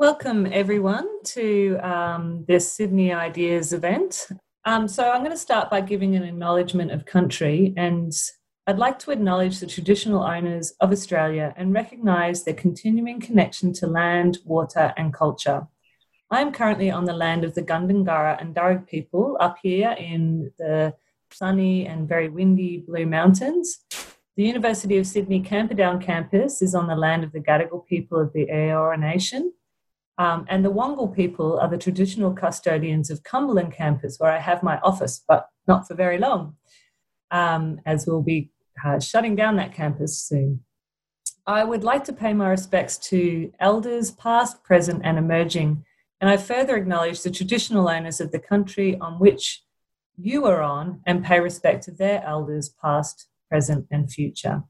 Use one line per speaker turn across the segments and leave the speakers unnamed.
Welcome, everyone, to um, this Sydney Ideas event. Um, so, I'm going to start by giving an acknowledgement of country, and I'd like to acknowledge the traditional owners of Australia and recognise their continuing connection to land, water, and culture. I am currently on the land of the Gundungurra and Darug people up here in the sunny and very windy Blue Mountains. The University of Sydney Camperdown campus is on the land of the Gadigal people of the Eora Nation. Um, and the Wangal people are the traditional custodians of Cumberland campus, where I have my office, but not for very long, um, as we'll be uh, shutting down that campus soon. I would like to pay my respects to elders, past, present, and emerging, and I further acknowledge the traditional owners of the country on which you are on and pay respect to their elders, past, present, and future.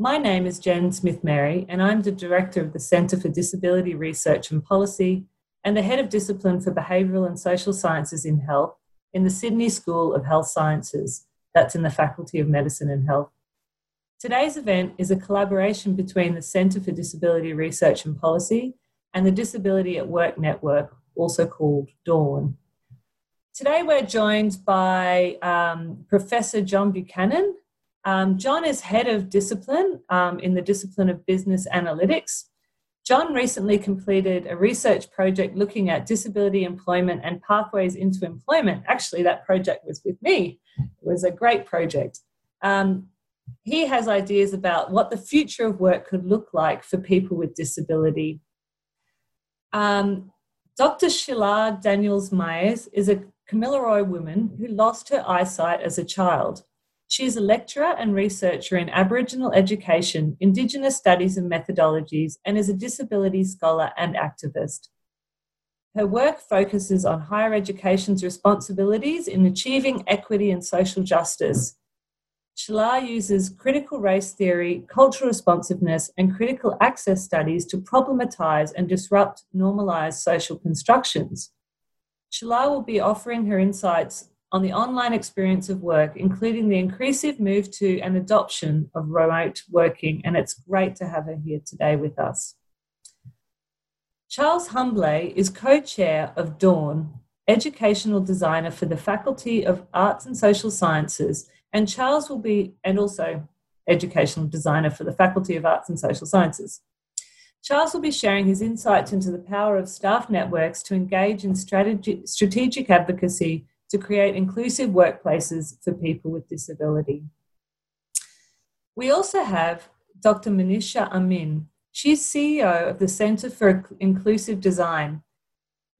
My name is Jen Smith Merry, and I'm the Director of the Centre for Disability Research and Policy and the Head of Discipline for Behavioural and Social Sciences in Health in the Sydney School of Health Sciences, that's in the Faculty of Medicine and Health. Today's event is a collaboration between the Centre for Disability Research and Policy and the Disability at Work Network, also called DAWN. Today we're joined by um, Professor John Buchanan, um, John is head of discipline um, in the discipline of business analytics. John recently completed a research project looking at disability employment and pathways into employment. Actually, that project was with me. It was a great project. Um, he has ideas about what the future of work could look like for people with disability. Um, Dr. Sheelagh Daniels Mayes is a Kamilaroi woman who lost her eyesight as a child. She is a lecturer and researcher in Aboriginal education, Indigenous studies and methodologies, and is a disability scholar and activist. Her work focuses on higher education's responsibilities in achieving equity and social justice. Sheelagh uses critical race theory, cultural responsiveness, and critical access studies to problematize and disrupt normalized social constructions. Sheelagh will be offering her insights on the online experience of work, including the increasive move to and adoption of remote working. And it's great to have her here today with us. Charles Humblet is co chair of Dawn, educational designer for the Faculty of Arts and Social Sciences. And Charles will be, and also educational designer for the Faculty of Arts and Social Sciences. Charles will be sharing his insights into the power of staff networks to engage in strategic advocacy to create inclusive workplaces for people with disability. We also have Dr. Manisha Amin. She's CEO of the Centre for Inclusive Design.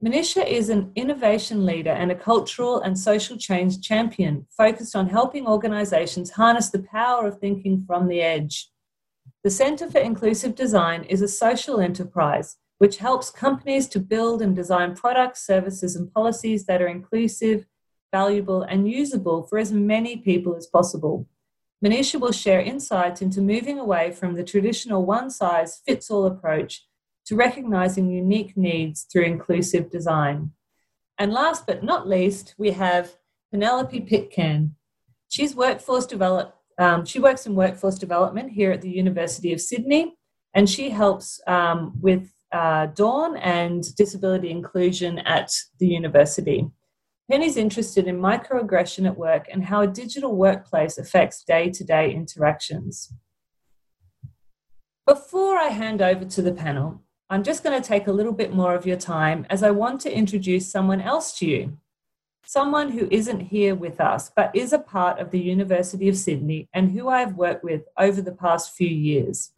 Manisha is an innovation leader and a cultural and social change champion focused on helping organisations harness the power of thinking from the edge. The Centre for Inclusive Design is a social enterprise which helps companies to build and design products, services, and policies that are inclusive, valuable, and usable for as many people as possible. Manisha will share insights into moving away from the traditional one size fits all approach to recognizing unique needs through inclusive design. And last but not least, we have Penelope Pitcairn. She's workforce develop, um, she works in workforce development here at the University of Sydney, and she helps um, with uh, Dawn and disability inclusion at the university. Penny's interested in microaggression at work and how a digital workplace affects day to day interactions. Before I hand over to the panel, I'm just going to take a little bit more of your time as I want to introduce someone else to you. Someone who isn't here with us, but is a part of the University of Sydney and who I have worked with over the past few years.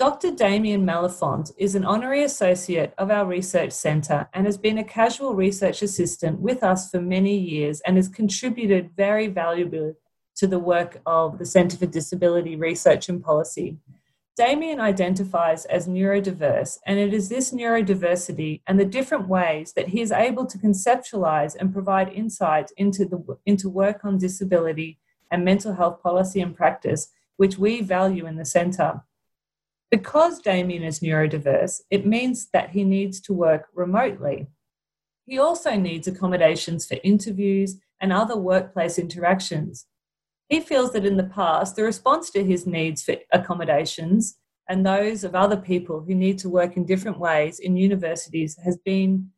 Dr. Damien Malafont is an honorary associate of our research centre and has been a casual research assistant with us for many years and has contributed very valuably to the work of the Centre for Disability Research and Policy. Damien identifies as neurodiverse, and it is this neurodiversity and the different ways that he is able to conceptualize and provide insight into, the, into work on disability and mental health policy and practice, which we value in the centre. Because Damien is neurodiverse, it means that he needs to work remotely. He also needs accommodations for interviews and other workplace interactions. He feels that in the past, the response to his needs for accommodations and those of other people who need to work in different ways in universities has been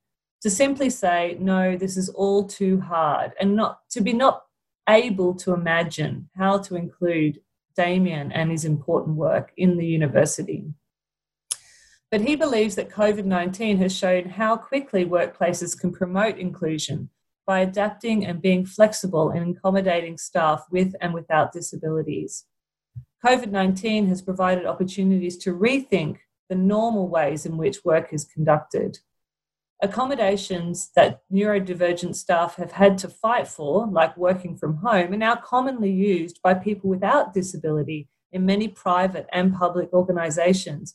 to simply say, no, this is all too hard, and not to be not able to imagine how to include Damien and his important work in the university. But he believes that COVID 19 has shown how quickly workplaces can promote inclusion by adapting and being flexible in accommodating staff with and without disabilities. COVID 19 has provided opportunities to rethink the normal ways in which work is conducted. Accommodations that neurodivergent staff have had to fight for, like working from home, are now commonly used by people without disability in many private and public organisations.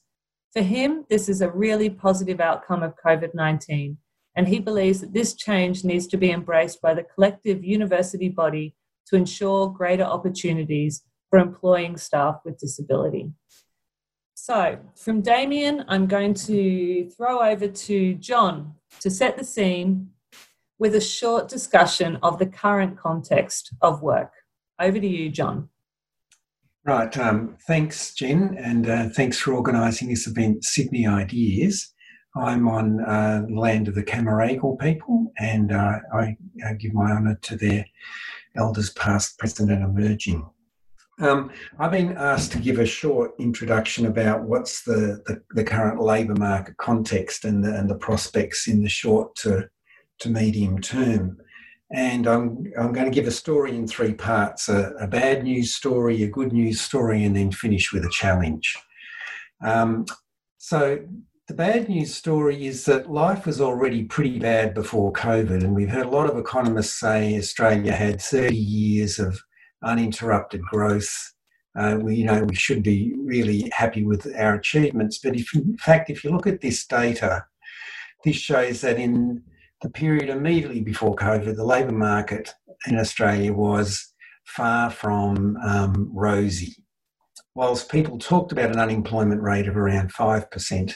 For him, this is a really positive outcome of COVID 19, and he believes that this change needs to be embraced by the collective university body to ensure greater opportunities for employing staff with disability. So, from Damien, I'm going to throw over to John to set the scene with a short discussion of the current context of work. Over to you, John.
Right. Um, thanks, Jen, and uh, thanks for organising this event, Sydney Ideas. I'm on uh, land of the Cammeraygal people, and uh, I, I, give my honour to their elders, past, present, and emerging. Um, I've been asked to give a short introduction about what's the, the, the current labour market context and the, and the prospects in the short to, to medium term. And I'm, I'm going to give a story in three parts a, a bad news story, a good news story, and then finish with a challenge. Um, so, the bad news story is that life was already pretty bad before COVID, and we've heard a lot of economists say Australia had 30 years of uninterrupted growth. Uh, we, you know, we should be really happy with our achievements. But if, in fact, if you look at this data, this shows that in the period immediately before COVID, the labour market in Australia was far from um, rosy. Whilst people talked about an unemployment rate of around 5%,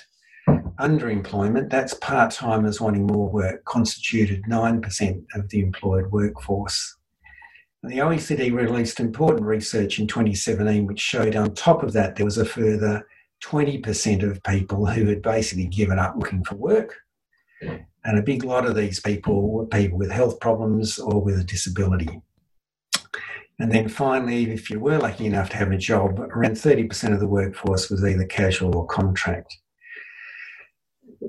underemployment, that's part timers wanting more work, constituted 9% of the employed workforce. The OECD released important research in 2017, which showed on top of that there was a further 20% of people who had basically given up looking for work. And a big lot of these people were people with health problems or with a disability. And then finally, if you were lucky enough to have a job, around 30% of the workforce was either casual or contract.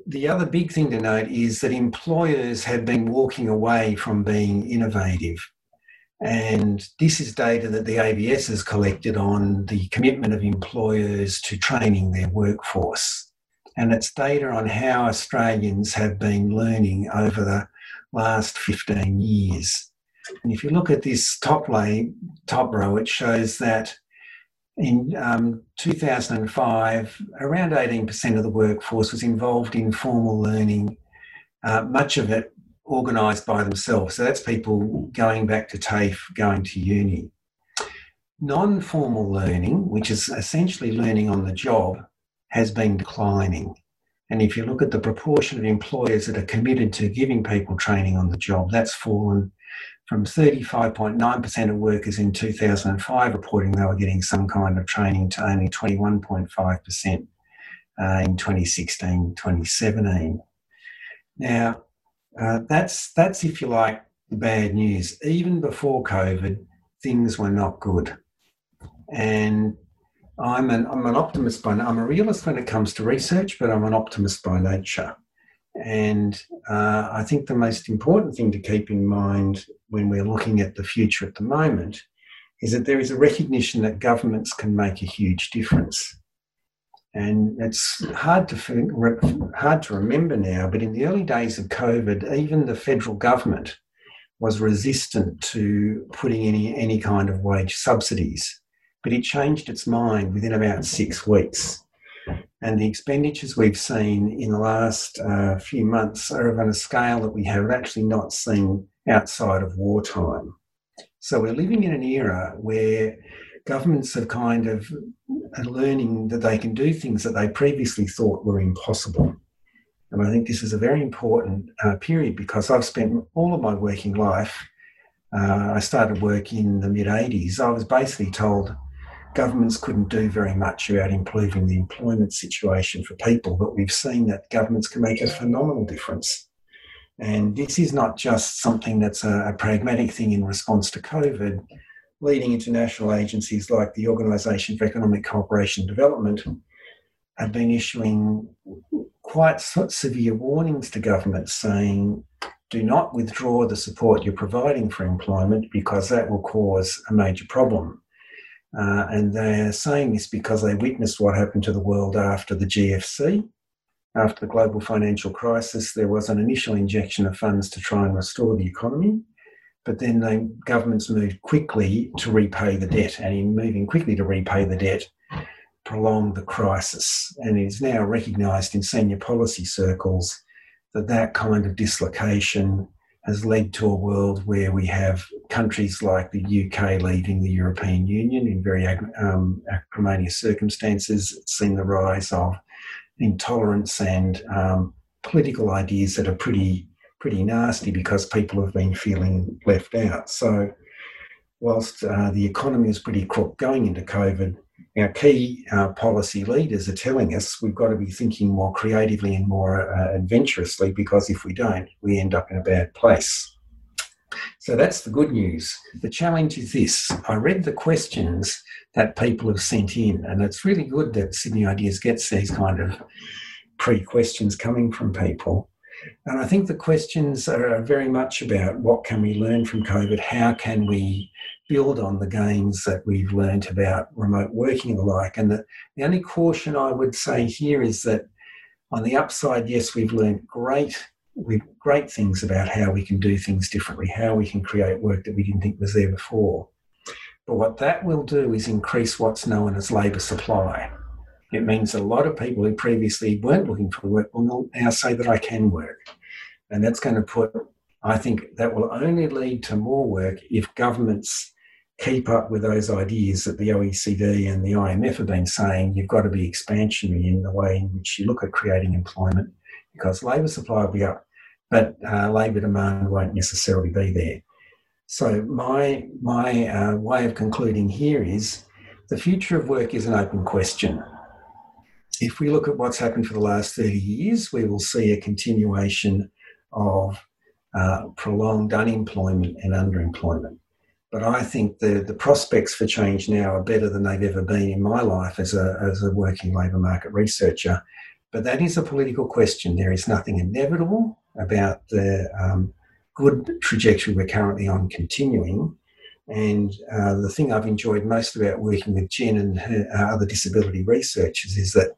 The other big thing to note is that employers have been walking away from being innovative and this is data that the ABS has collected on the commitment of employers to training their workforce. And it's data on how Australians have been learning over the last 15 years. And if you look at this top, lay, top row, it shows that in um, 2005, around 18% of the workforce was involved in formal learning, uh, much of it organised by themselves. So that's people going back to TAFE, going to uni. Non formal learning, which is essentially learning on the job, has been declining. And if you look at the proportion of employers that are committed to giving people training on the job, that's fallen from 35.9% of workers in 2005 reporting they were getting some kind of training to only 21.5% uh, in 2016 2017. Now, uh, that's that's if you like the bad news. Even before COVID, things were not good, and I'm an I'm an optimist by I'm a realist when it comes to research, but I'm an optimist by nature. And uh, I think the most important thing to keep in mind when we're looking at the future at the moment is that there is a recognition that governments can make a huge difference. And it's hard to hard to remember now, but in the early days of COVID, even the federal government was resistant to putting any any kind of wage subsidies. But it changed its mind within about six weeks. And the expenditures we've seen in the last uh, few months are of a scale that we have actually not seen outside of wartime. So we're living in an era where governments are kind of learning that they can do things that they previously thought were impossible. And I think this is a very important uh, period because I've spent all of my working life. Uh, I started work in the mid 80s. I was basically told governments couldn't do very much about improving the employment situation for people, but we've seen that governments can make a phenomenal difference. And this is not just something that's a, a pragmatic thing in response to COVID. Leading international agencies like the Organisation for Economic Cooperation and Development have been issuing quite severe warnings to governments saying do not withdraw the support you're providing for employment because that will cause a major problem. Uh, and they're saying this because they witnessed what happened to the world after the GFC. After the global financial crisis, there was an initial injection of funds to try and restore the economy, but then the governments moved quickly to repay the debt, and in moving quickly to repay the debt, prolonged the crisis. And it is now recognised in senior policy circles that that kind of dislocation has led to a world where we have countries like the UK leaving the European Union in very um, acrimonious circumstances. It's seen the rise of intolerance and um, political ideas that are pretty pretty nasty because people have been feeling left out. So, whilst uh, the economy is pretty crook going into COVID, our key uh, policy leaders are telling us we've got to be thinking more creatively and more uh, adventurously because if we don't, we end up in a bad place. So that's the good news. The challenge is this I read the questions that people have sent in, and it's really good that Sydney Ideas gets these kind of pre questions coming from people. And I think the questions are very much about what can we learn from COVID? How can we build on the gains that we've learned about remote working and the like. And the, the only caution I would say here is that on the upside, yes, we've learned great with great things about how we can do things differently, how we can create work that we didn't think was there before. But what that will do is increase what's known as labour supply. It means a lot of people who previously weren't looking for work will now say that I can work. And that's going to put, I think that will only lead to more work if governments keep up with those ideas that the OECD and the IMF have been saying you've got to be expansionary in the way in which you look at creating employment because labour supply will be up, but uh, labour demand won't necessarily be there. So my my uh, way of concluding here is the future of work is an open question. If we look at what's happened for the last 30 years, we will see a continuation of uh, prolonged unemployment and underemployment. But I think the, the prospects for change now are better than they've ever been in my life as a, as a working labour market researcher. But that is a political question. There is nothing inevitable about the um, good trajectory we're currently on continuing. And uh, the thing I've enjoyed most about working with Jen and her, uh, other disability researchers is that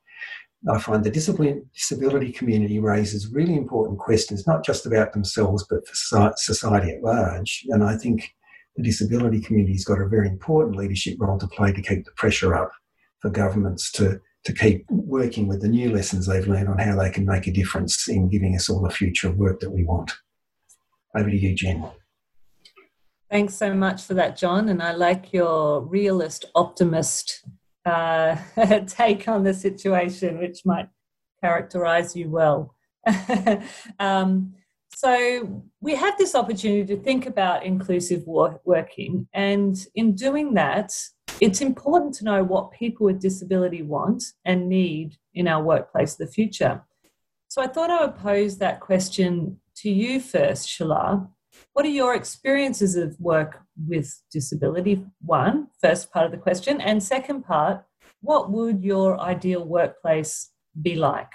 I find the disability community raises really important questions, not just about themselves, but for society at large. And I think the disability community's got a very important leadership role to play to keep the pressure up for governments to, to keep working with the new lessons they've learned on how they can make a difference in giving us all the future of work that we want. Over to you, Jen.
Thanks so much for that, John. And I like your realist, optimist uh, take on the situation, which might characterize you well. um, so we have this opportunity to think about inclusive working, and in doing that, it's important to know what people with disability want and need in our workplace of the future. So I thought I would pose that question to you first, Sheelagh. What are your experiences of work with disability? One, first part of the question. And second part, what would your ideal workplace be like?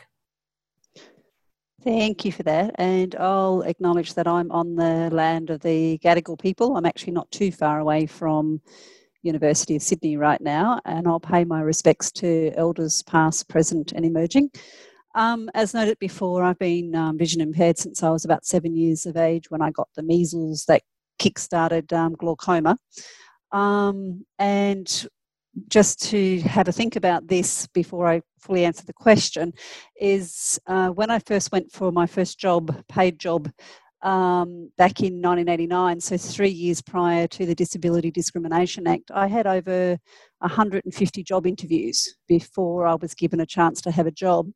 Thank you for that. And I'll acknowledge that I'm on the land of the Gadigal people. I'm actually not too far away from University of Sydney right now, and I'll pay my respects to elders past, present, and emerging. Um, as noted before, I've been um, vision impaired since I was about seven years of age when I got the measles that kick-started um, glaucoma. Um, and just to have a think about this before I fully answer the question is uh, when I first went for my first job, paid job, um, back in 1989, so three years prior to the Disability Discrimination Act, I had over 150 job interviews before I was given a chance to have a job.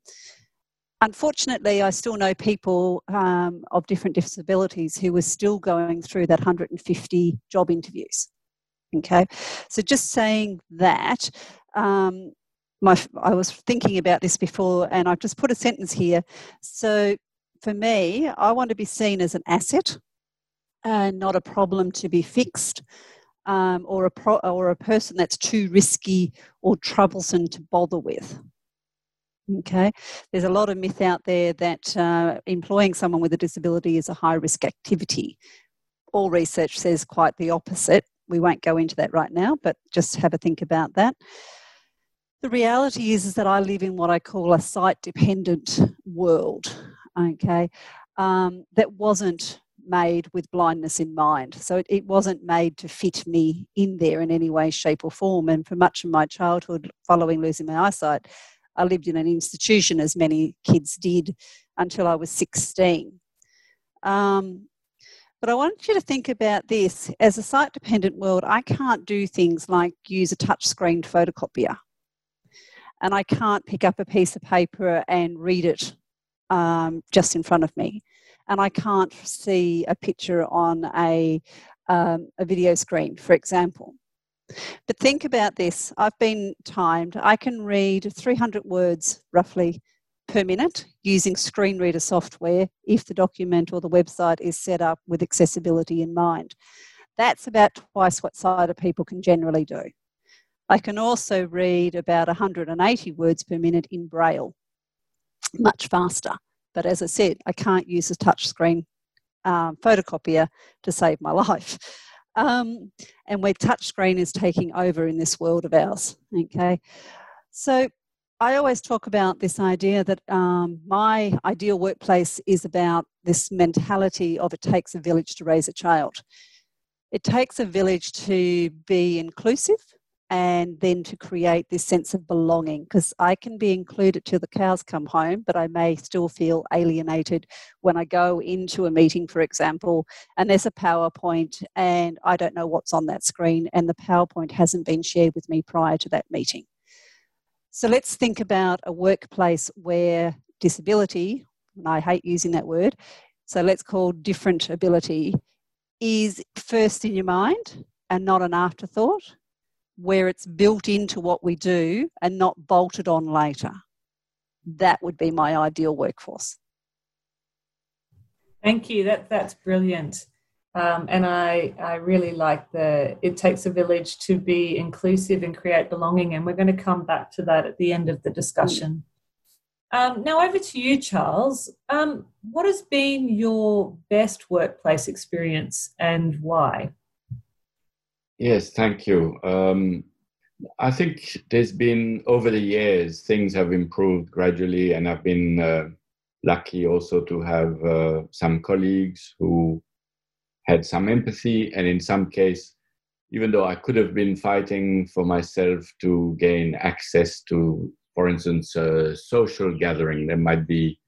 Unfortunately, I still know people um, of different disabilities who were still going through that 150 job interviews Okay, so just saying that, um, my I was thinking about this before, and I've just put a sentence here. So for me, I want to be seen as an asset and not a problem to be fixed. Um, or a pro- or a person that's too risky or troublesome to bother with. Okay, there's a lot of myth out there that uh, employing someone with a disability is a high risk activity. All research says quite the opposite. We won't go into that right now, but just have a think about that. The reality is, is that I live in what I call a sight dependent world, okay, um, that wasn't made with blindness in mind. So it, it, wasn't made to fit me in there in any way, shape, or form. And for much of my childhood, following losing my eyesight, I lived in an institution, as many kids did, until I was 16. Um, but I want you to think about this as a sight dependent world, I can't do things like use a touchscreen photocopier. And I can't pick up a piece of paper and read it um, just in front of me. And I can't see a picture on a, um, a video screen, for example. But think about this I've been timed, I can read 300 words roughly per minute using screen reader software if the document or the website is set up with accessibility in mind. That's about twice what sighted people can generally do. I can also read about 180 words per minute in Braille, much faster. But as I said, I can't use a touchscreen um, photocopier to save my life um, and where touchscreen is taking over in this world of ours. Okay, so I always talk about this idea that um, my ideal workplace is about this mentality of it takes a village to raise a child. It takes a village to be inclusive and then to create this sense of belonging because I can be included till the cows come home, but I may still feel alienated when I go into a meeting, for example, and there's a PowerPoint and I don't know what's on that screen, and the PowerPoint hasn't been shared with me prior to that meeting. So let's think about a workplace where disability, and I hate using that word, so let's call different ability, is first in your mind and not an afterthought where it's built into what we do and not bolted on later. That would be my ideal workforce.
Thank you. That that's brilliant. Um, and I, I really like the it takes a village to be inclusive and create belonging. And we're going to come back to that at the end of the discussion. Um, now, over to you, Charles. Um, what has been your best workplace experience and why?
Yes, thank you. Um, I think there's been over the years things have improved gradually, and I've been uh, lucky also to have uh, some colleagues who had some empathy, and in some case, even though I could have been fighting for myself to gain access to, for instance, a social gathering, there might be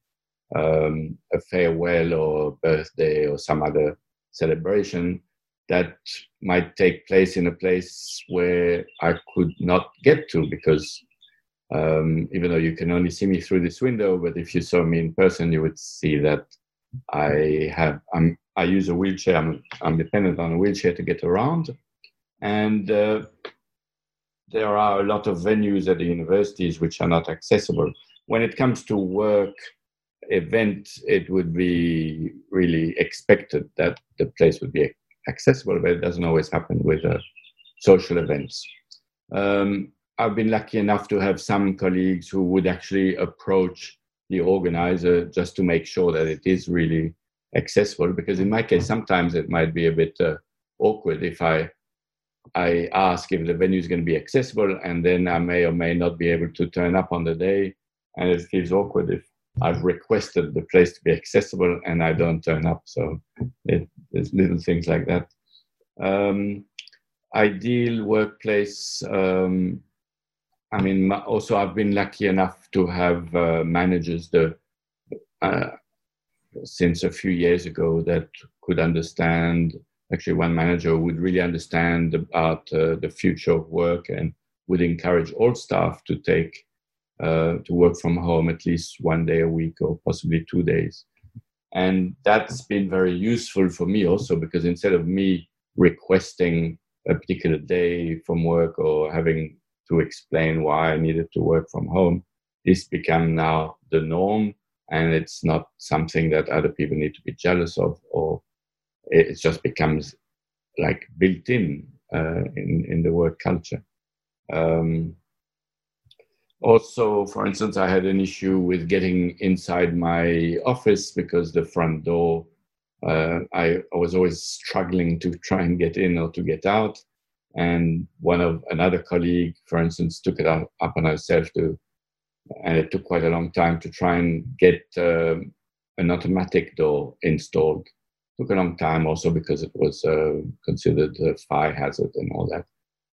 um, a farewell or birthday or some other celebration that might take place in a place where I could not get to because um, even though you can only see me through this window, but if you saw me in person, you would see that I have I'm, I use a wheelchair. I'm, I'm dependent on a wheelchair to get around, and uh, there are a lot of venues at the universities which are not accessible. When it comes to work event, it would be really expected that the place would be accessible, but it doesn't always happen with uh, social events. Um, I've been lucky enough to have some colleagues who would actually approach the organizer just to make sure that it is really accessible. Because in my case, sometimes it might be a bit uh, awkward if I I ask if the venue is going to be accessible, and then I may or may not be able to turn up on the day, and it feels awkward if I've requested the place to be accessible and I don't turn up. So it, little things like that. Um, ideal workplace. Um, I mean, also I've been lucky enough to have uh, managers the uh, since a few years ago that could understand. Actually, one manager would really understand about uh, the future of work and would encourage all staff to take uh, to work from home at least one day a week or possibly two days. And that's been very useful for me also because instead of me requesting a particular day from work or having to explain why I needed to work from home. This become now the norm, and it's not something that other people need to be jealous of, or it just becomes like built in uh, in in the work culture. Um, also, for instance, I had an issue with getting inside my office because the front door uh, I, I, was always struggling to try and get in or to get out. And one of another colleague, for instance, took it up, up on herself to, and it took quite a long time to try and get uh, an automatic door installed. Took a long time also because it was uh, considered a fire hazard and all that.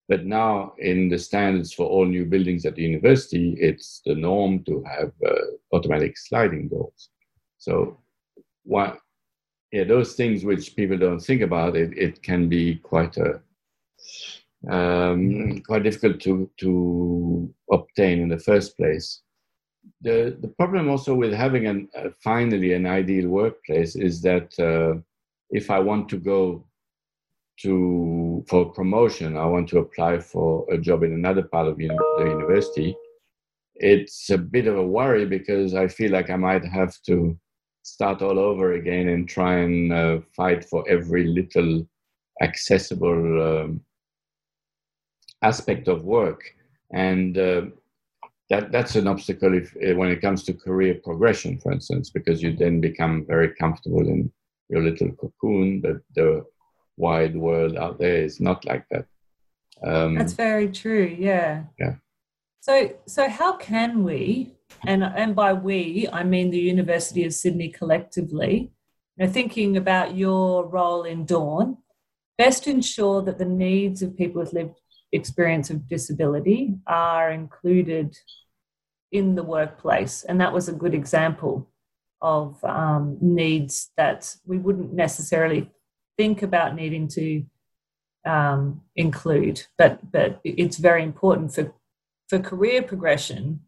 But now, in the standards for all new buildings at the university, it's the norm to have uh, automatic sliding doors. So, what yeah, those things which people don't think about, it, it can be quite a um, quite difficult to to obtain in the first place. The the problem also with having an uh, finally an ideal workplace is that uh, if I want to go to for promotion, I want to apply for a job in another part of the university. It's a bit of a worry because I feel like I might have to start all over again and try and uh, fight for every little accessible um, aspect of work and uh, that that's an obstacle if uh, when it comes to career progression for instance because you then become very comfortable in your little cocoon but the wide world out there is not like that.
Um, that's very true yeah.
Yeah.
So so how can we and and by we I mean the University of Sydney collectively. Now, thinking about your role in Dawn, best ensure that the needs of people with lived experience of disability are included in the workplace, and that was a good example of um, needs that we wouldn't necessarily think about needing to um, include, but but it's very important for for career progression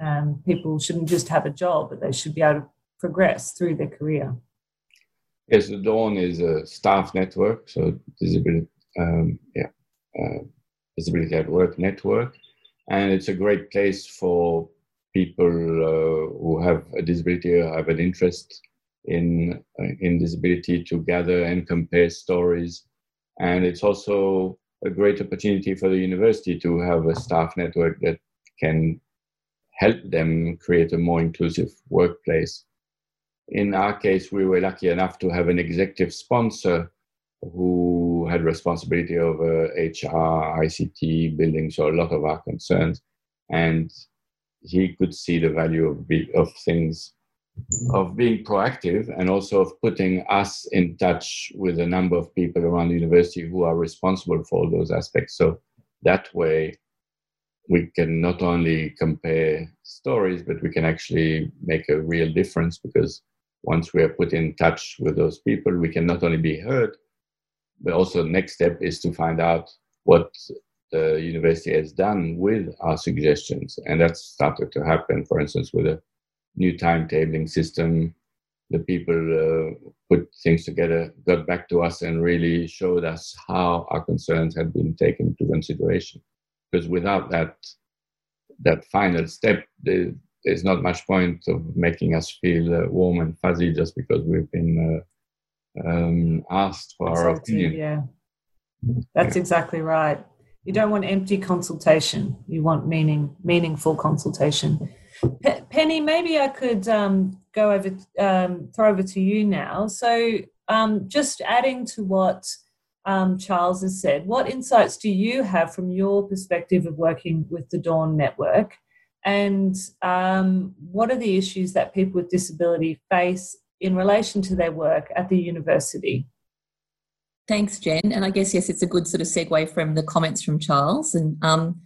um, people shouldn't just have a job, but they should be able to progress through their career.
Yes, the Dawn is a staff network, so disability, um, yeah, uh, disability at work network, and it's a great place for people uh, who have a disability or have an interest in uh, in disability to gather and compare stories, and it's also a great opportunity for the university to have a staff network that can help them create a more inclusive workplace. In our case, we were lucky enough to have an executive sponsor who had responsibility over HR, ICT, building, so a lot of our concerns. And he could see the value of, of things, of being proactive and also of putting us in touch with a number of people around the university who are responsible for all those aspects. So that way, we can not only compare stories, but we can actually make a real difference because once we are put in touch with those people, we can not only be heard, but also the next step is to find out what the university has done with our suggestions. And that's started to happen, for instance, with a new timetabling system. The people uh, put things together, got back to us, and really showed us how our concerns had been taken into consideration because without that that final step, there, there's not much point of making us feel uh, warm and fuzzy just because we've been uh, um, asked for our opinion.
Yeah, that's yeah. exactly right. You don't want empty consultation. You want meaning, meaningful consultation. P- Penny, maybe I could um, go over, um, throw over to you now. So, um, just adding to what um, Charles has said. What insights do you have from your perspective of working with the Dawn Network? And um, what are the issues that people with disability face in relation to their work at the university?
Thanks, Jen. And I guess, yes, it's a good sort of segue from the comments from Charles. And um,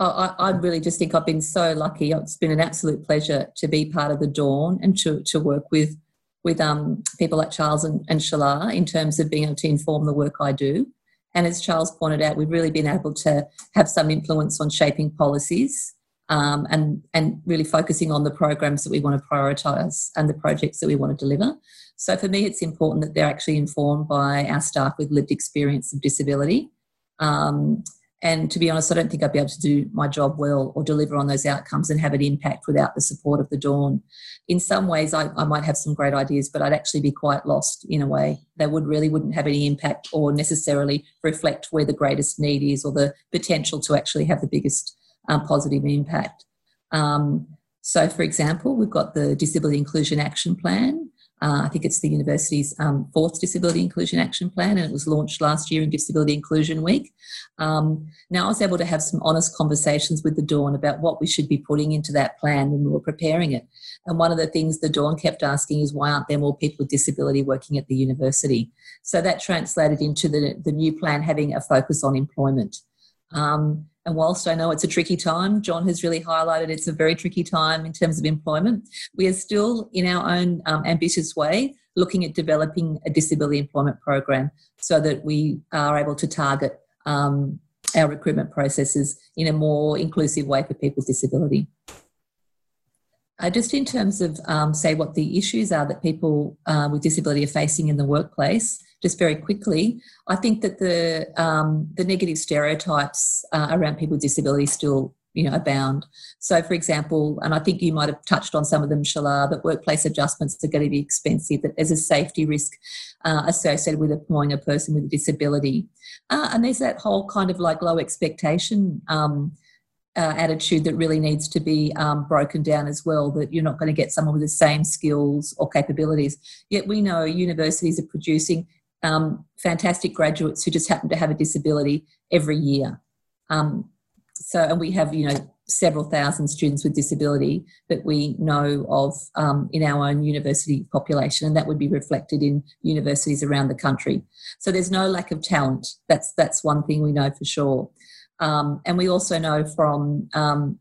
I, I, really just think I've been so lucky. It's been an absolute pleasure to be part of the Dawn and to, to work with with um, people like Charles and, and Sheelagh in terms of being able to inform the work I do. And as Charles pointed out, we've really been able to have some influence on shaping policies um, and, and really focusing on the programs that we want to prioritise and the projects that we want to deliver. So for me, it's important that they're actually informed by our staff with lived experience of disability. Um, and to be honest, I don't think I'd be able to do my job well or deliver on those outcomes and have an impact without the support of the Dawn. In some ways, I, I, might have some great ideas, but I'd actually be quite lost in a way. They would really wouldn't have any impact or necessarily reflect where the greatest need is or the potential to actually have the biggest um, positive impact. Um, so, for example, we've got the Disability Inclusion Action Plan, uh, I think it's the university's um, fourth Disability Inclusion Action Plan, and it was launched last year in Disability Inclusion Week. Um, now, I was able to have some honest conversations with the Dawn about what we should be putting into that plan when we were preparing it. And one of the things the Dawn kept asking is why aren't there more people with disability working at the university? So that translated into the, the new plan having a focus on employment. Um, and whilst I know it's a tricky time, John has really highlighted it's a very tricky time in terms of employment. We are still, in our own um, ambitious way, looking at developing a disability employment program so that we are able to target um, our recruitment processes in a more inclusive way for people with disability. Uh, just in terms of, um, say, what the issues are that people uh, with disability are facing in the workplace, just very quickly, I think that the um, the negative stereotypes uh, around people with disabilities still you know abound. So, for example, and I think you might have touched on some of them, Sheelagh, that workplace adjustments are going to be expensive. That there's a safety risk uh, associated with employing a person with a disability, uh, and there's that whole kind of like low expectation. Um, uh, attitude that really needs to be um, broken down as well that you're not going to get someone with the same skills or capabilities yet we know universities are producing um, fantastic graduates who just happen to have a disability every year. Um, so, and we have, you know, several thousand students with disability that we know of um, in our own university population, and that would be reflected in universities around the country. So, there's no lack of talent. That's that's one thing we know for sure. Um, and we also know from um,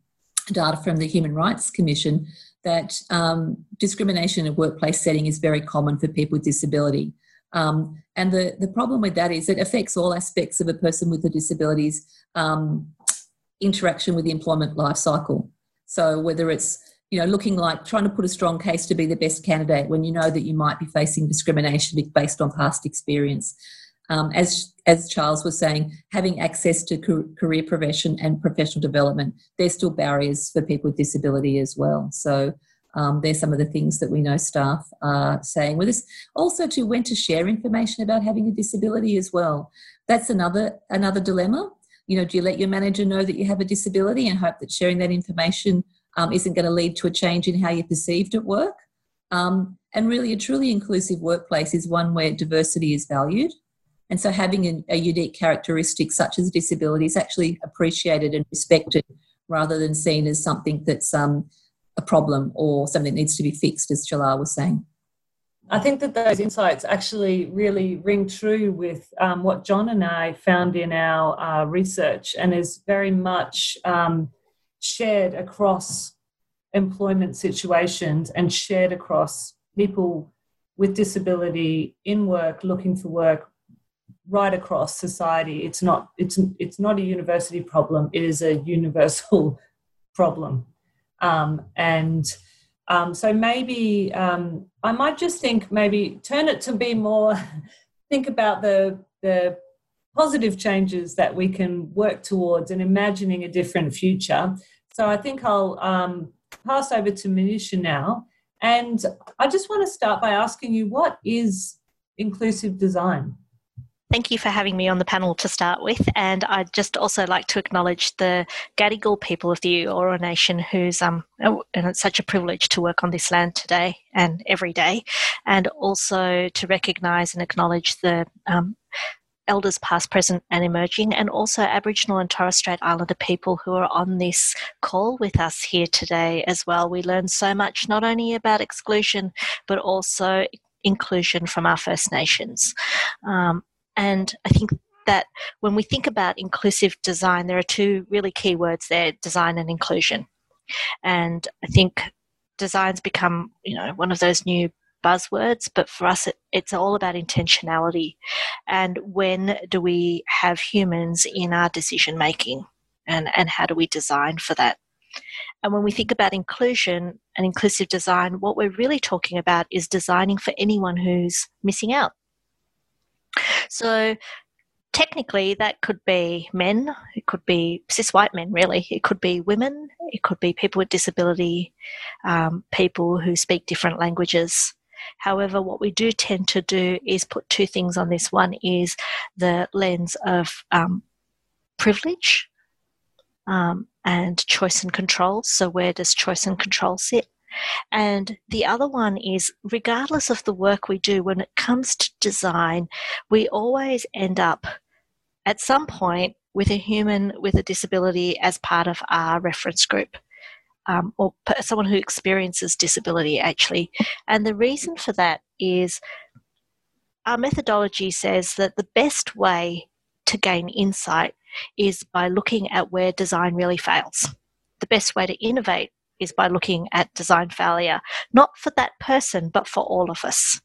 data from the Human Rights Commission that um, discrimination in a workplace setting is very common for people with disability. Um, and the, the problem with that is it affects all aspects of a person with a disability's um, interaction with the employment life cycle. So whether it's you know looking like trying to put a strong case to be the best candidate when you know that you might be facing discrimination based on past experience. Um, as as Charles was saying, having access to career progression and professional development, there's still barriers for people with disability as well. So um, there's some of the things that we know staff are saying with us. Also, to when to share information about having a disability as well. That's another another dilemma. You know, do you let your manager know that you have a disability and hope that sharing that information um, isn't going to lead to a change in how you're perceived at work? Um, and really, a truly inclusive workplace is one where diversity is valued. And so, having a, a unique characteristic such as disability is actually appreciated and respected rather than seen as something that's um, a problem or something that needs to be fixed, as Sheelagh was saying.
I think that those insights actually really ring true with um, what John and I found in our uh, research and is very much um, shared across employment situations and shared across people with disability in work, looking for work, right across society. It's not, it's, it's not a university problem, it is a universal problem. Um, and um, so maybe um, I might just think maybe turn it to be more think about the the positive changes that we can work towards and imagining a different future. So I think I'll um, pass over to Manisha now, and I just want to start by asking you what is inclusive design.
Thank you for having me on the panel to start with. And I'd just also like to acknowledge the Gadigal people of the Eora Nation, who's, um, oh, and it's such a privilege to work on this land today and every day. And also to recognise and acknowledge the um, elders past, present, and emerging, and also Aboriginal and Torres Strait Islander people who are on this call with us here today as well. We learn so much not only about exclusion, but also inclusion from our First Nations. Um, and I think that when we think about inclusive design, there are two really key words there design and inclusion. And I think design's become, you know, one of those new buzzwords, but for us, it, it's all about intentionality. And when do we have humans in our decision making? And, and how do we design for that? And when we think about inclusion and inclusive design, what we're really talking about is designing for anyone who's missing out. So technically, that could be men, it could be cis white men, really, it could be women, it could be people with disability, um, people who speak different languages. However, what we do tend to do is put two things on this. One is the lens of um, privilege um, and choice and control. So, where does choice and control sit? And the other one is regardless of the work we do, when it comes to design, we always end up at some point with a human with a disability as part of our reference group. Um, or someone who experiences disability, actually. And the reason for that is our methodology says that the best way to gain insight is by looking at where design really fails. The best way to innovate is by looking at design failure, not for that person, but for all of us.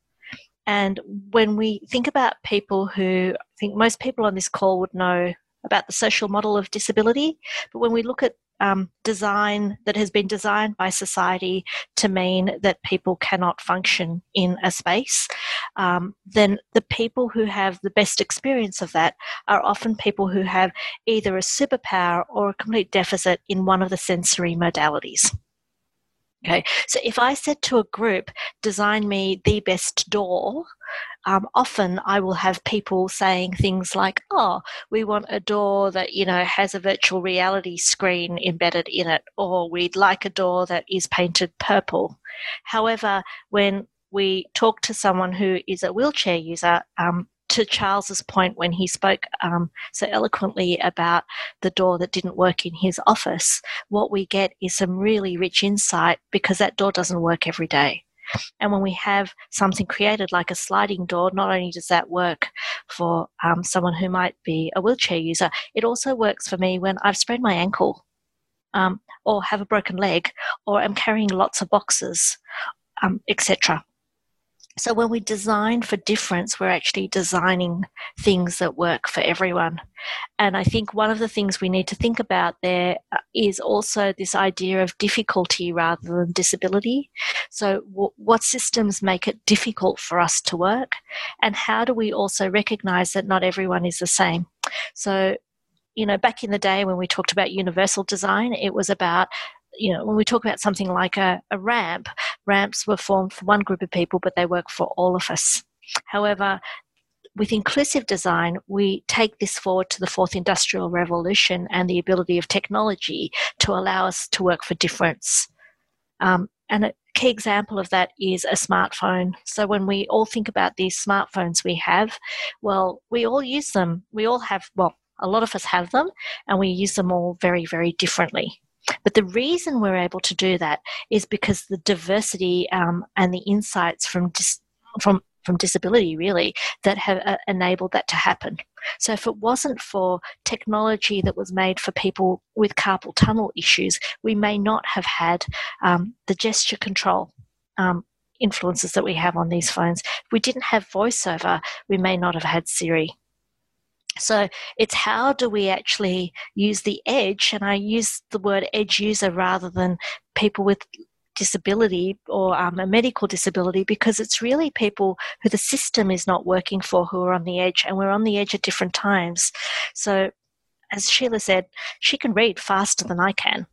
And when we think about people who I think most people on this call would know about the social model of disability, but when we look at um, design that has been designed by society to mean that people cannot function in a space, um, then the people who have the best experience of that are often people who have either a superpower or a complete deficit in one of the sensory modalities. Okay, so if I said to a group, design me the best door, um, often I will have people saying things like, oh, we want a door that, you know, has a virtual reality screen embedded in it, or we'd like a door that is painted purple. However, when we talk to someone who is a wheelchair user, um, to Charles's point when he spoke um, so eloquently about the door that didn't work in his office, what we get is some really rich insight because that door doesn't work every day. And when we have something created like a sliding door, not only does that work for um, someone who might be a wheelchair user, it also works for me when I've sprained my ankle um, or have a broken leg or am carrying lots of boxes, um, etc. So when we design for difference, we're actually designing things that work for everyone. And I think one of the things we need to think about there uh, also this idea of difficulty rather than disability. So, w- what systems make it difficult for us to work? And how do we also recognize that not everyone is the same? So, you know, back in the day when we talked about universal design, it was about you know, when we talk about something like a, a ramp, ramps were formed for one group of people, but they work for all of us. However, with inclusive design, we take this forward to the fourth industrial revolution and the ability of technology to allow us to work for difference. Um, and a key example of that is a smartphone. So when we all think about these smartphones we have, well, we all use them. We all have, well, a lot of us have them, and we use them all very, very differently. But the reason we're able to do that is because the diversity um, and the insights from dis- from from disability really that have uh, enabled that to happen. So if it wasn't for technology that was made for people with carpal tunnel issues, we may not have had um, the gesture control. Um, influences that we have on these phones. If we didn't have voiceover, we may not have had Siri. So it's how do we actually use the edge, and I use the word edge user rather than people with disability or um, a medical disability because it's really people who the system is not working for who are on the edge, and we're on the edge at different times. So, as Sheelagh said, she can read faster than I can.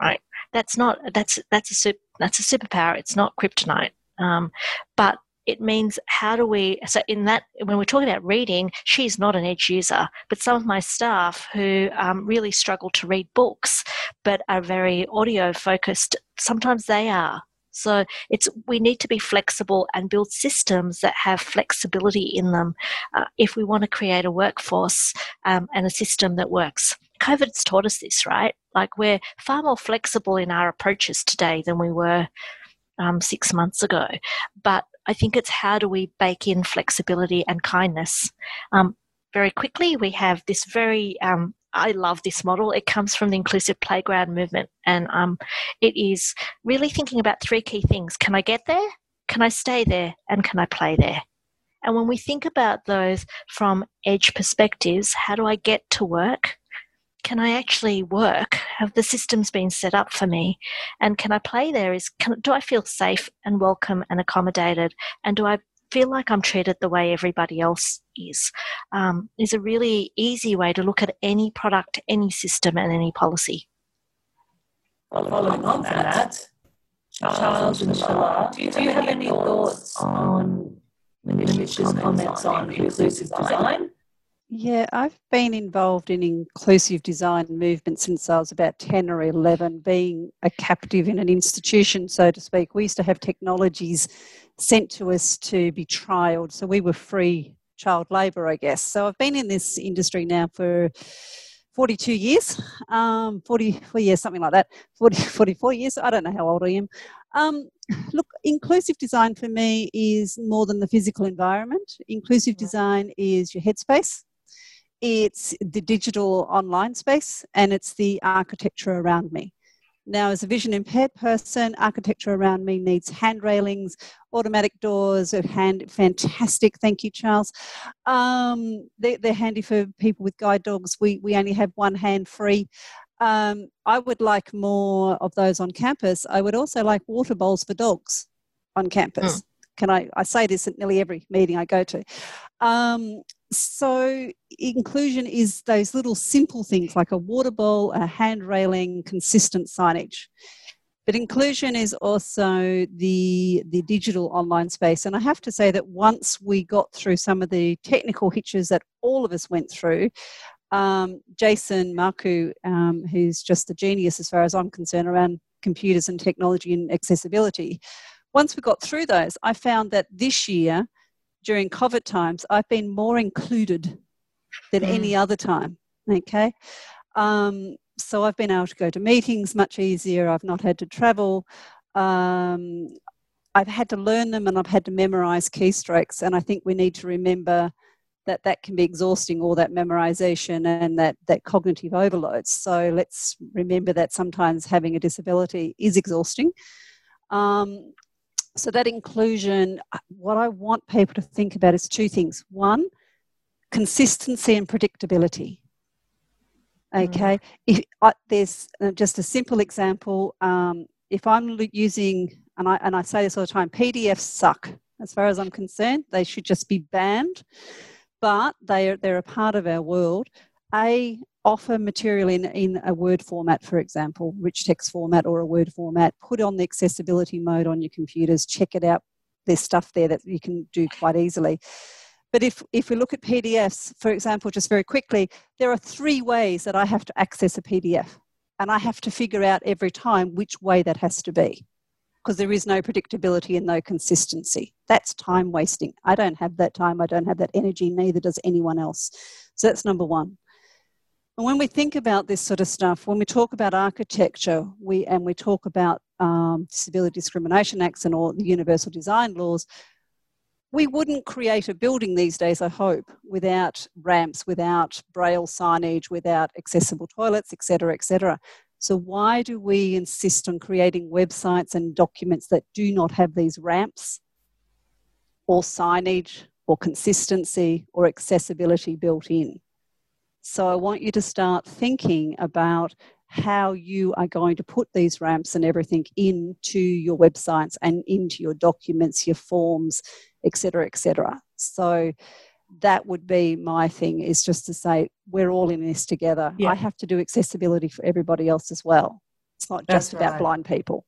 Right? That's not that's that's a that's a superpower. It's not kryptonite. Um, but it means how do we so in that when we're talking about reading she's not an edge user but some of my staff who um, really struggle to read books but are very audio focused sometimes they are. So it's we need to be flexible and build systems that have flexibility in them uh, if we want to create a workforce um, and a system that works. Covid's taught us this right? Like we're far more flexible in our approaches today than we were um, six months ago. But I think it's how do we bake in flexibility and kindness. Um, very quickly, we have this very um, I love this model. It comes from the inclusive playground movement, and um, it is really thinking about three key things: Can I get there? Can I stay there? And can I play there? And when we think about those from edge perspectives, how do I get to work? Can I actually work? Have the systems been set up for me? And can I play there? Is can, do I feel safe and welcome and accommodated? And do I feel like I'm treated the way everybody else is, um, is a really easy way to look at any product, any system, and any policy.
Following on from that, Charles and Sheelagh, do you have any thoughts on Manisha's comments on inclusive design?
Yeah, I've been involved in inclusive design movement since I was about 10 or 11, being a captive in an institution, so to speak. We used to have technologies sent to us to be trialled, so we were free child labour, I guess. So I've been in this industry now for 42 years, um, 44 years, something like that, 40, 44 years, I don't know how old I am. Um, look, inclusive design for me is more than the physical environment. Inclusive design is your headspace, it's the digital online space and it's the architecture around me. Now, as a vision impaired person, architecture around me needs hand railings, automatic doors, hand fantastic. Thank you, Charles. Um, they, are handy for people with guide dogs. We we only have one hand free. Um, I would like more of those on campus. I would also like water bowls for dogs on campus. Mm. Can I? I say this at nearly every meeting I go to. Um, so inclusion is those little simple things like a water bowl, a hand railing, consistent signage. But inclusion is also the the digital online space. And I have to say that once we got through some of the technical hitches that all of us went through, um, Jason Marku, um, who's just a genius as far as I'm concerned around computers and technology and accessibility. Once we got through those, I found that this year during COVID times, I've been more included than mm. any other time. Okay. Um, so I've been able to go to meetings much easier. I've not had to travel. Um, I've had to learn them and I've had to memorize keystrokes. And I think we need to remember that that can be exhausting, all that memorization and that, that cognitive overload. So let's remember that sometimes having a disability is exhausting. Um, so that inclusion, uh, what I want people to think about is two things. One, consistency and predictability. Okay, mm. if I, there's uh, just a simple example. Um, if I'm using, and I and I say this all the time, PDFs suck. As far as I'm concerned, they should just be banned. But they are they're a part of our world. A offer material in, in a Word format, for example, rich text format or a Word format, put on the accessibility mode on your computers, check it out. There's stuff there that you can do quite easily. But if, if we look at PDFs, for example, just very quickly, there are three ways that I have to access a PDF. And I have to figure out every time which way that has to be because there is no predictability and no consistency. That's time wasting. I don't have that time. I don't have that energy. Neither does anyone else. So that's number one. And when we think about this sort of stuff, when we talk about architecture, we and we talk about um, disability discrimination acts and all the universal design laws, we wouldn't create a building these days, I hope, without ramps, without braille signage, without accessible toilets, etc., etc. So why do we insist on creating websites and documents that do not have these ramps or signage or consistency or accessibility built in? So I want you to start thinking about how you are going to put these ramps and everything into your websites and into your documents, your forms, etc., etc. So that would be my thing is just to say we're all in this together. Yeah. I have to do accessibility for everybody else as well. It's not That's just about right. blind people.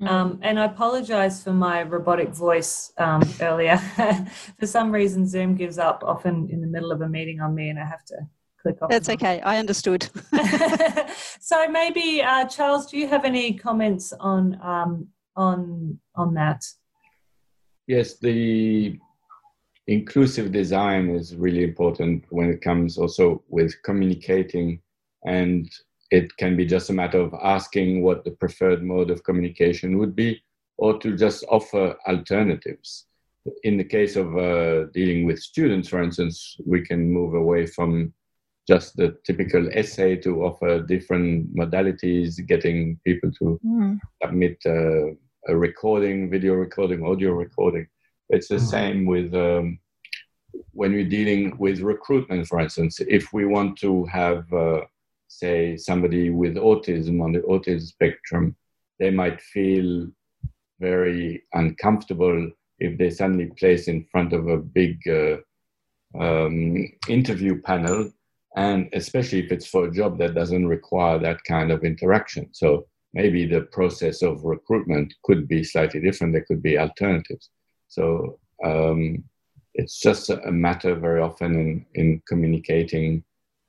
Um, and I apologize for my robotic voice um, earlier. for some reason, Zoom gives up often in the middle of a meeting on me, and I have to click off.
That's okay. I understood.
so maybe uh, Charles, do you have any comments on um, on on that?
Yes, the inclusive design is really important when it comes also with communicating and it can be just a matter of asking what the preferred mode of communication would be or to just offer alternatives in the case of uh, dealing with students for instance we can move away from just the typical essay to offer different modalities, getting people to mm. submit uh, a recording, video recording, audio recording. It's the mm. same with um, when we're dealing with recruitment, for instance. If we want to have, uh, say, somebody with autism on the autism spectrum, they might feel very uncomfortable if they suddenly place in front of a big uh, um, interview panel, and especially if it's for a job that doesn't require that kind of interaction. So maybe the process of recruitment could be slightly different. There could be alternatives. So um, it's just a matter very often in, in communicating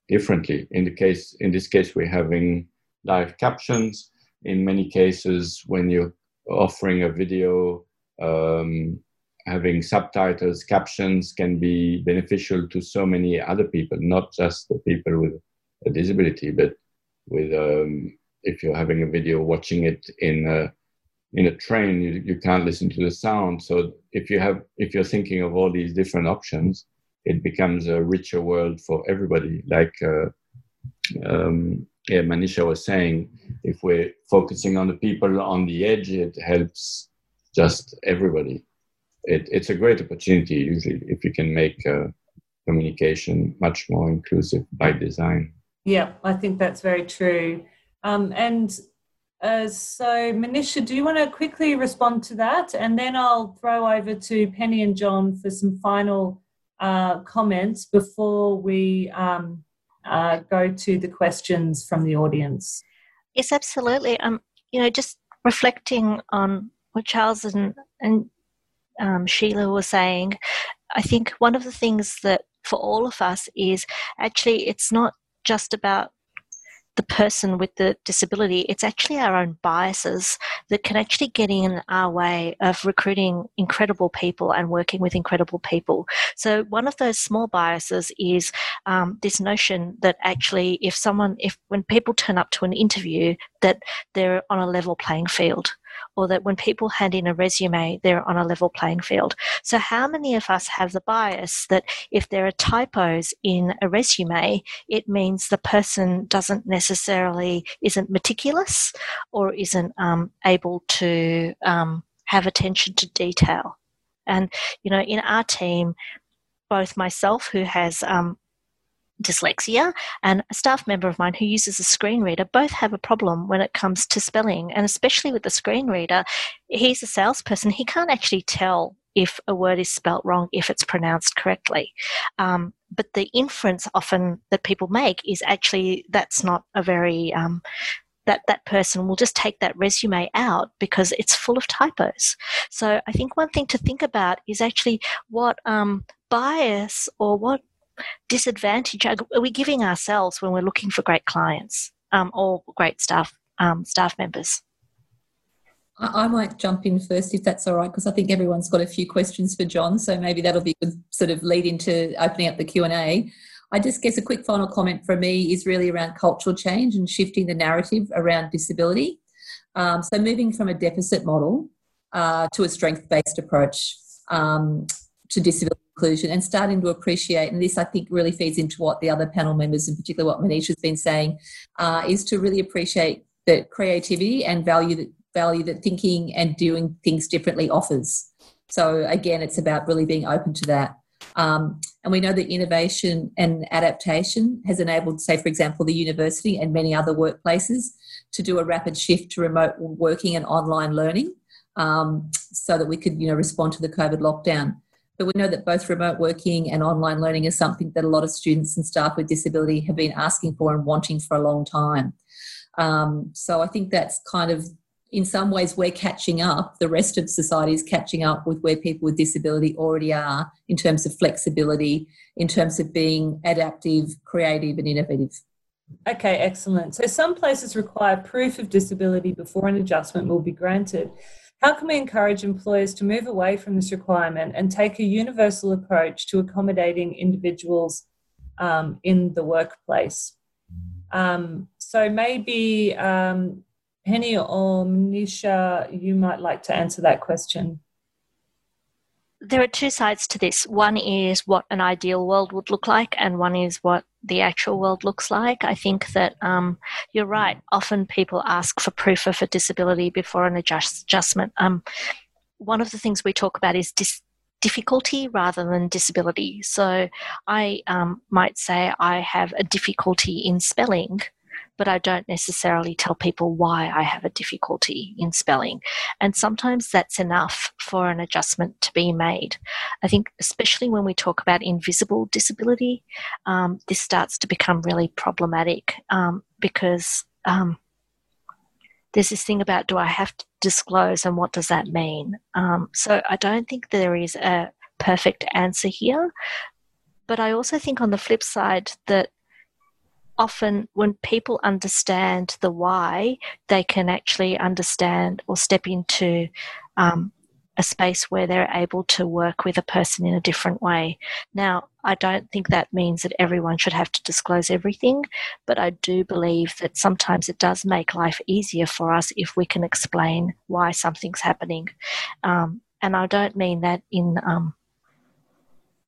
differently. In the case, in this case, we're having live captions. In many cases, when you're offering a video, um, having subtitles, captions can be beneficial to so many other people, not just the people with a disability, but with um, if you're having a video, watching it in a in a train, you, you can't listen to the sound. So if you have if you're thinking of all these different options, it becomes a richer world for everybody. Like uh, um, yeah, Manisha was saying, if we're focusing on the people on the edge, it helps just everybody it, it's a great opportunity usually if you can make uh, communication much more inclusive by design.
Yeah, I think that's very true. Um, and uh, so, Manisha, do you want to quickly respond to that? And then I'll throw over to Penny and John for some final uh, comments before we um, uh, go to the questions from the audience.
Yes, absolutely. Um, you know, just reflecting on what Charles and, and um, Sheelagh was saying, I think one of the things that for all of us is actually it's not just about the person with the disability, it's actually our own biases that can actually get in our way of recruiting incredible people and working with incredible people. So, one of those small biases is um, this notion that actually, if someone, if when people turn up to an interview, that they're on a level playing field or that when people hand in a resume, they're on a level playing field. So, how many of us have the bias that if there are typos in a resume, it means the person doesn't necessarily isn't meticulous or isn't um, able to um, have attention to detail? And you know, in our team, both myself, who has um, dyslexia and a staff member of mine who uses a screen reader both have a problem when it comes to spelling and especially with the screen reader he's a salesperson he can't actually tell if a word is spelt wrong if it's pronounced correctly um, but the inference often that people make is actually that's not a very um, that that person will just take that resume out because it's full of typos. So I think one thing to think about is actually what um, bias or what disadvantage are we giving ourselves when we're looking for great clients um, or great staff um, staff members?
I might jump in first if that's all right, because I think everyone's got a few questions for John, so maybe that'll be good sort of lead into opening up the Q and A. I just guess a quick final comment from me is really around cultural change and shifting the narrative around disability. Um, so moving from a deficit model uh, to a strength-based approach um, to disability inclusion and starting to appreciate, and this I think really feeds into what the other panel members, in particular what Manisha has been saying, uh, is to really appreciate the creativity and value that value that thinking and doing things differently offers. So again, it's about really being open to that. Um, and we know that innovation and adaptation has enabled, say, for example, the university and many other workplaces to do a rapid shift to remote working and online learning um, so that we could, you know, respond to the COVID lockdown. But we know that both remote working and online learning is something that a lot of students and staff with disability have been asking for and wanting for a long time. Um, so I think that's kind of, in some ways, we're catching up. The rest of society is catching up with where people with disability already are in terms of flexibility, in terms of being adaptive, creative, and innovative.
Okay, excellent. So some places require proof of disability before an adjustment will be granted. How can we encourage employers to move away from this requirement and take a universal approach to accommodating individuals um, in the workplace? Um, so maybe um, Penny or Nisha, you might like to answer that question
there are two sides to this. One is what an ideal world would look like, and one is what the actual world looks like. I think that um, you're right. Often people ask for proof of a disability before an adjust- adjustment. Um, one of the things we talk about is dis- difficulty rather than disability. So I um, might say I have a difficulty in spelling but I don't necessarily tell people why I have a difficulty in spelling. And sometimes that's enough for an adjustment to be made. I think, especially when we talk about invisible disability, um, this starts to become really problematic um, because um, there's this thing about do I have to disclose and what does that mean? Um, so I don't think there is a perfect answer here. But I also think on the flip side that often when people understand the why, they can actually understand or step into um, a space where they're able to work with a person in a different way. Now, I don't think that means that everyone should have to disclose everything, but I do believe that sometimes it does make life easier for us if we can explain why something's happening. Um, and I don't mean that in um,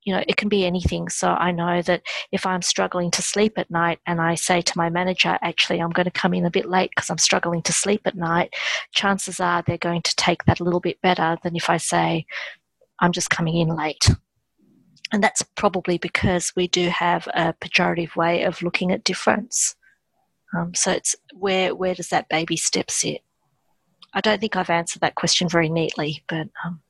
you know, it can be anything. So I know that if I'm struggling to sleep at night and I say to my manager, actually, I'm going to come in a bit late because I'm struggling to sleep at night, chances are they're going to take that a little bit better than if I say, I'm just coming in late. And that's probably because we do have a pejorative way of looking at difference. Um, so it's where where does that baby step sit? I don't think I've answered that question very neatly, but um,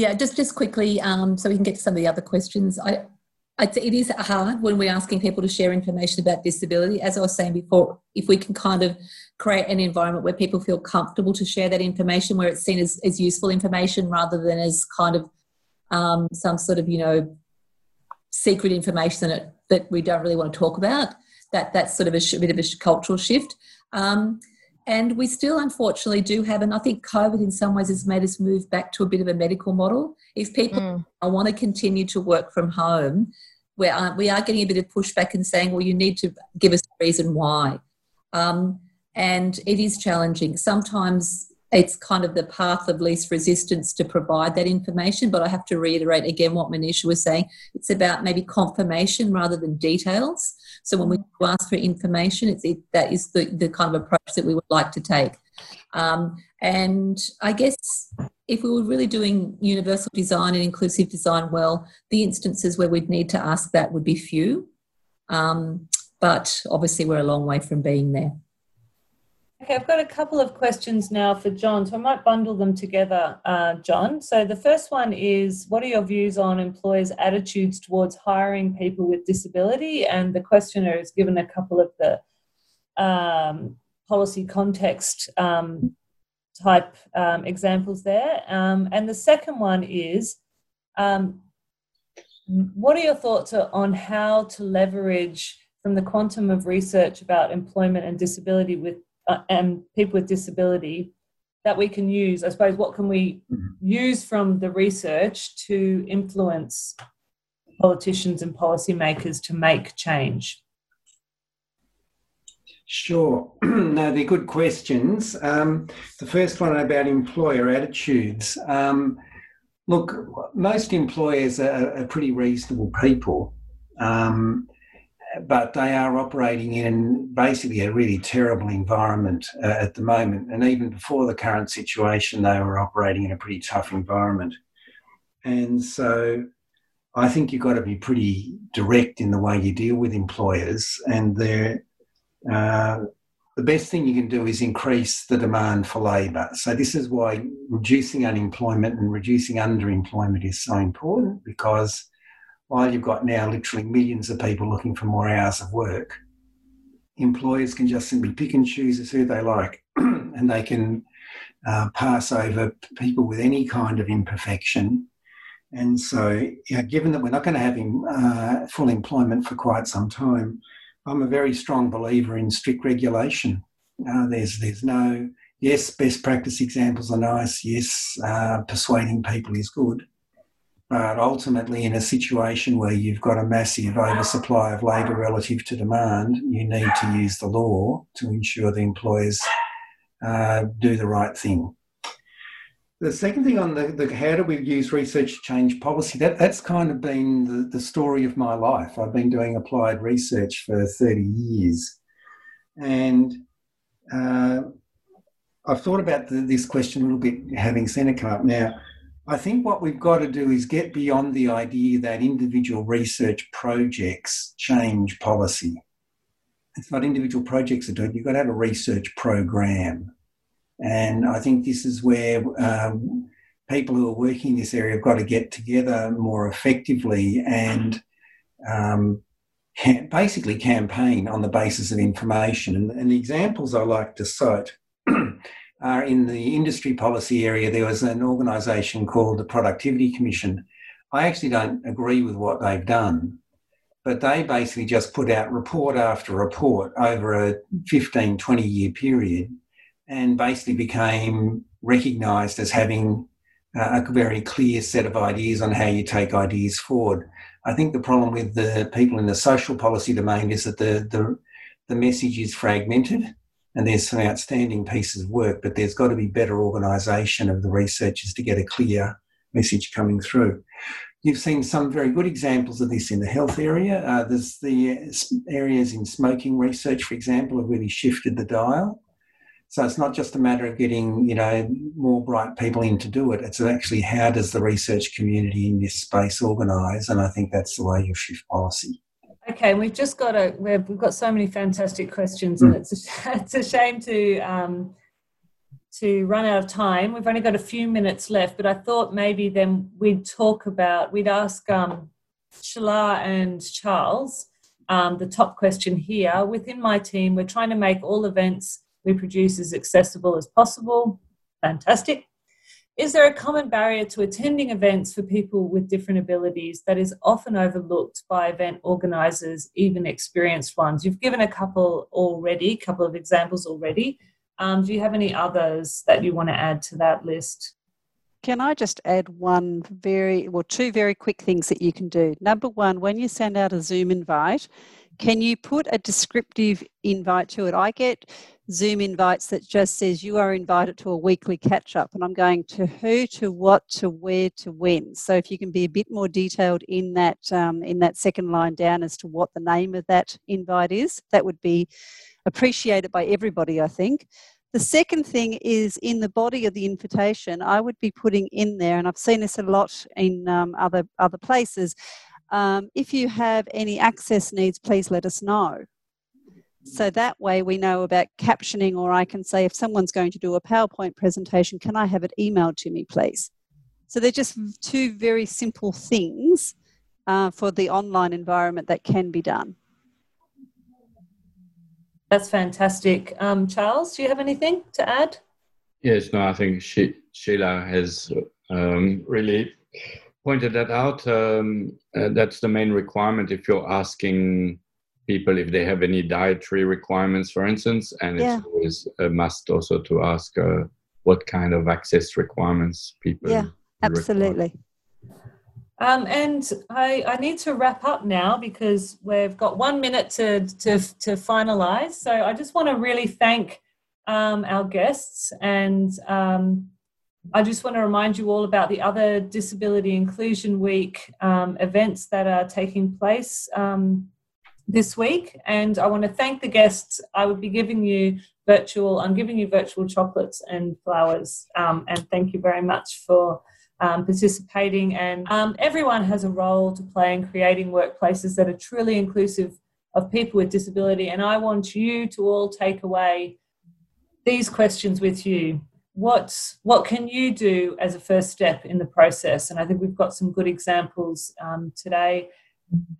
yeah, just just quickly, um, so we can get to some of the other questions. I, it is hard when we're asking people to share information about disability. As I was saying before, if we can kind of create an environment where people feel comfortable to share that information, where it's seen as, as useful information rather than as kind of um, some sort of, you know, secret information that, that we don't really want to talk about, that that's sort of a, sh- bit of a cultural shift. Um, and we still, unfortunately, do have, and I think COVID in some ways has made us move back to a bit of a medical model. If people mm. want to continue to work from home, where we are getting a bit of pushback and saying, well, you need to give us a reason why. Um, and it is challenging. Sometimes it's kind of the path of least resistance to provide that information. But I have to reiterate again what Manisha was saying. It's about maybe confirmation rather than details. So when we ask for information, it's it, that is the, the kind of approach that we would like to take. Um, and I guess if we were really doing universal design and inclusive design well, the instances where we'd need to ask that would be few. Um, but obviously, we're a long way from being there.
Okay, I've got a couple of questions now for John, so I might bundle them together, uh, John. So the first one is What are your views on employers' attitudes towards hiring people with disability? And the questioner has given a couple of the um, policy context um, type um, examples there. Um, and the second one is um, What are your thoughts on how to leverage from the quantum of research about employment and disability with uh, and people with disability that we can use? I suppose what can we mm-hmm. use from the research to influence politicians and policymakers to make change?
Sure. no, they're good questions. Um, the first one about employer attitudes. Um, look, most employers are, are pretty reasonable people. Um, but they are operating in basically a really terrible environment uh, at the moment. And even before the current situation, they were operating in a pretty tough environment. And so I think you've got to be pretty direct in the way you deal with employers. And uh, the best thing you can do is increase the demand for labour. So, this is why reducing unemployment and reducing underemployment is so important because while you've got now literally millions of people looking for more hours of work, employers can just simply pick and choose who they like and they can uh, pass over people with any kind of imperfection. And so, know, given that we're not going to have uh, full employment for quite some time, I'm a very strong believer in strict regulation. Uh, there's there's no yes, best practice examples are nice. Yes, uh, persuading people is good, but ultimately, in a situation where you've got a massive oversupply of labour relative to demand, you need to use the law to ensure the employers uh, do the right thing. The second thing on the, the, how do we use research to change policy, that, that's kind of been the, the story of my life. I've been doing applied research for 30 years. And uh, I've thought about the, this question a little bit, having Seneca come up now I think what we've got to do is get beyond the idea that individual research projects change policy. it's not individual projects that do it. You've got to have a research program, and I think this is where um, people who are working in this area have got to get together more effectively and um, basically campaign on the basis of information. And, and the examples I like to cite are in the industry policy area. There was an organisation called the Productivity Commission. I actually don't agree with what they've done, but they basically just put out report after report over a 15, 20 year period and basically became recognised as having uh, a very clear set of ideas on how you take ideas forward. I think the problem with the people in the social policy domain is that the, the, the message is fragmented and there's some outstanding pieces of work, but there's got to be better organisation of the researchers to get a clear message coming through. You've seen some very good examples of this in the health area. Uh, there's the areas in smoking research, for example, have really shifted the dial. So it's not just a matter of getting, you know, more bright people in to do it. It's actually how does the research community in this space organise? And I think that's the way you shift policy.
Okay, we've just got a we've, we've got so many fantastic questions, and it's a, it's a shame to um, to run out of time. We've only got a few minutes left, but I thought maybe then we'd talk about we'd ask um, Sheelagh and Charles um, the top question here. Within my team, we're trying to make all events we produce as accessible as possible. Fantastic. Is there a common barrier to attending events for people with different abilities that is often overlooked by event organisers, even experienced ones? You've given a couple already, a couple of examples already. Um, do you have any others that you want to add to that list?
Can I just add one very, well, two very quick things that you can do? Number one, when you send out a Zoom invite, can you put a descriptive invite to it? I get Zoom invites that just says you are invited to a weekly catch up, and I'm going to who, to what, to where, to when. So if you can be a bit more detailed in that um, in that second line down as to what the name of that invite is, that would be appreciated by everybody. I think. The second thing is in the body of the invitation, I would be putting in there, and I've seen this a lot in um, other other places. Um, if you have any access needs, please let us know. So that way we know about captioning, or I can say if someone's going to do a PowerPoint presentation, can I have it emailed to me, please? So they're just two very simple things uh, for the online environment that can be done.
That's fantastic. Um, Charles, do you have anything to add?
Yes, no, I think she, Sheelagh has um, really pointed that out. Um, uh, that's the main requirement if you're asking people if they have any dietary requirements, for instance, and yeah. it's always a must also to ask uh, what kind of access requirements people.
Yeah, absolutely.
Um, and I, I need to wrap up now because we've got one minute to, to, to finalize. So I just want to really thank um, our guests and um, I just want to remind you all about the other Disability Inclusion Week um, events that are taking place um, this week. And I want to thank the guests. I would be giving you virtual, I'm giving you virtual chocolates and flowers. Um, and thank you very much for um, participating. And um, everyone has a role to play in creating workplaces that are truly inclusive of people with disability. And I want you to all take away these questions with you what what can you do as a first step in the process? And I think we've got some good examples um, today.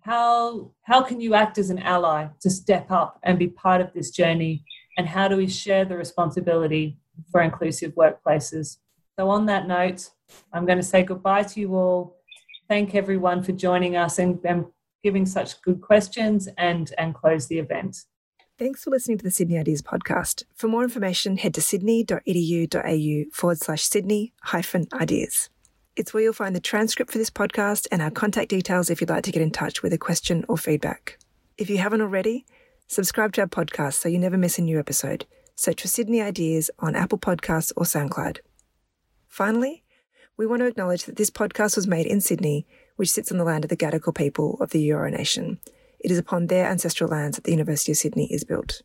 How how can you act as an ally to step up and be part of this journey? And how do we share the responsibility for inclusive workplaces? So on that note, I'm going to say goodbye to you all. Thank everyone for joining us and, and giving such good questions and and close the event.
Thanks for listening to the Sydney Ideas podcast. For more information, head to sydney.edu.au forward slash Sydney hyphen ideas. It's where you'll find the transcript for this podcast and our contact details if you'd like to get in touch with a question or feedback. If you haven't already, subscribe to our podcast so you never miss a new episode. Search for Sydney Ideas on Apple Podcasts or SoundCloud. Finally, we want to acknowledge that this podcast was made in Sydney, which sits on the land of the Gadigal people of the Eora Nation. It is upon their ancestral lands that the University of Sydney is built.